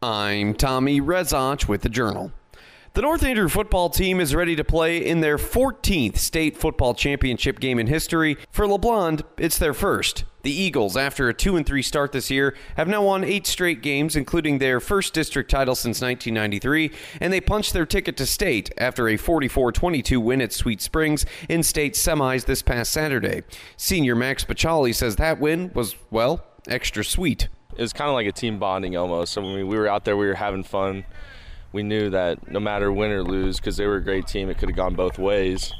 I'm Tommy Rezach with the Journal. The North Andrew football team is ready to play in their 14th state football championship game in history. For LeBlond, it's their first. The Eagles, after a 2 and 3 start this year, have now won 8 straight games including their first district title since 1993, and they punched their ticket to state after a 44-22 win at Sweet Springs in state semis this past Saturday. Senior Max Bachali says that win was well, extra sweet it was kind of like a team bonding almost. So when we, we were out there, we were having fun. We knew that no matter win or lose, because they were a great team, it could have gone both ways.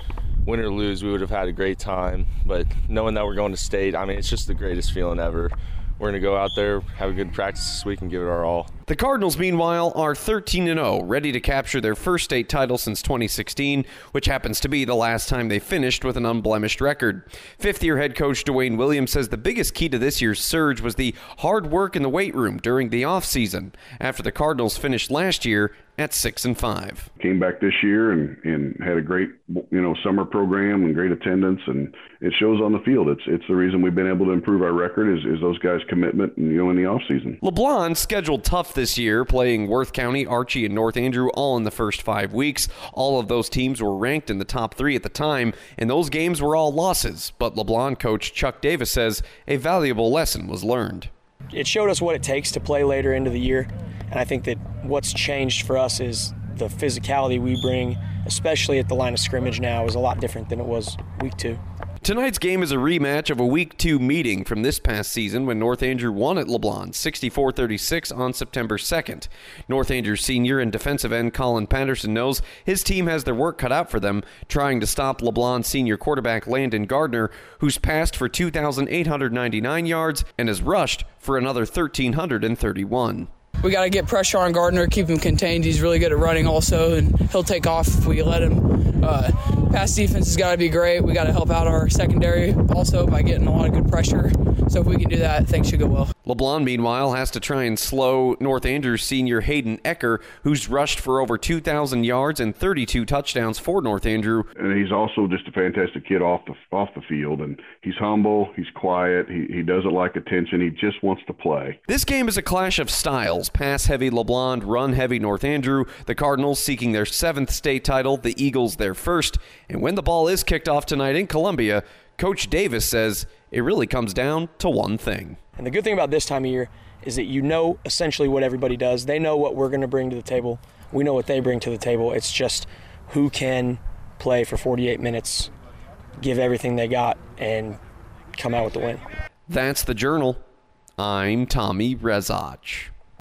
Win or lose, we would have had a great time. But knowing that we're going to state, I mean, it's just the greatest feeling ever we're going to go out there, have a good practice this week, and give it our all. The Cardinals, meanwhile, are 13 0, ready to capture their first state title since 2016, which happens to be the last time they finished with an unblemished record. Fifth year head coach Dwayne Williams says the biggest key to this year's surge was the hard work in the weight room during the offseason after the Cardinals finished last year at six and five. Came back this year and, and had a great you know summer program and great attendance and it shows on the field. It's it's the reason we've been able to improve our record is, is those guys' commitment and, you know in the off season. LeBlond scheduled tough this year, playing Worth County, Archie, and North Andrew all in the first five weeks. All of those teams were ranked in the top three at the time, and those games were all losses. But LeBlond coach Chuck Davis says a valuable lesson was learned. It showed us what it takes to play later into the year and I think that what's changed for us is the physicality we bring, especially at the line of scrimmage now, is a lot different than it was week two. Tonight's game is a rematch of a Week 2 meeting from this past season when North Andrew won at LeBlond 64 36 on September 2nd. North Andrew senior and defensive end Colin Patterson knows his team has their work cut out for them, trying to stop LeBlond senior quarterback Landon Gardner, who's passed for 2,899 yards and has rushed for another 1,331 we got to get pressure on Gardner, keep him contained. He's really good at running also, and he'll take off if we let him. Uh, pass defense has got to be great. We got to help out our secondary also by getting a lot of good pressure. So if we can do that, things should go well. LeBlond, meanwhile, has to try and slow North Andrews senior Hayden Ecker, who's rushed for over 2,000 yards and 32 touchdowns for North Andrew. And he's also just a fantastic kid off the off the field, and he's humble, he's quiet, he, he doesn't like attention, he just wants to play. This game is a clash of styles: pass heavy LeBlond, run heavy North Andrew. The Cardinals seeking their seventh state title, the Eagles their first. And when the ball is kicked off tonight in Columbia, Coach Davis says it really comes down to one thing. And the good thing about this time of year is that you know essentially what everybody does. They know what we're going to bring to the table. We know what they bring to the table. It's just who can play for 48 minutes, give everything they got, and come out with the win. That's the journal. I'm Tommy Rezach.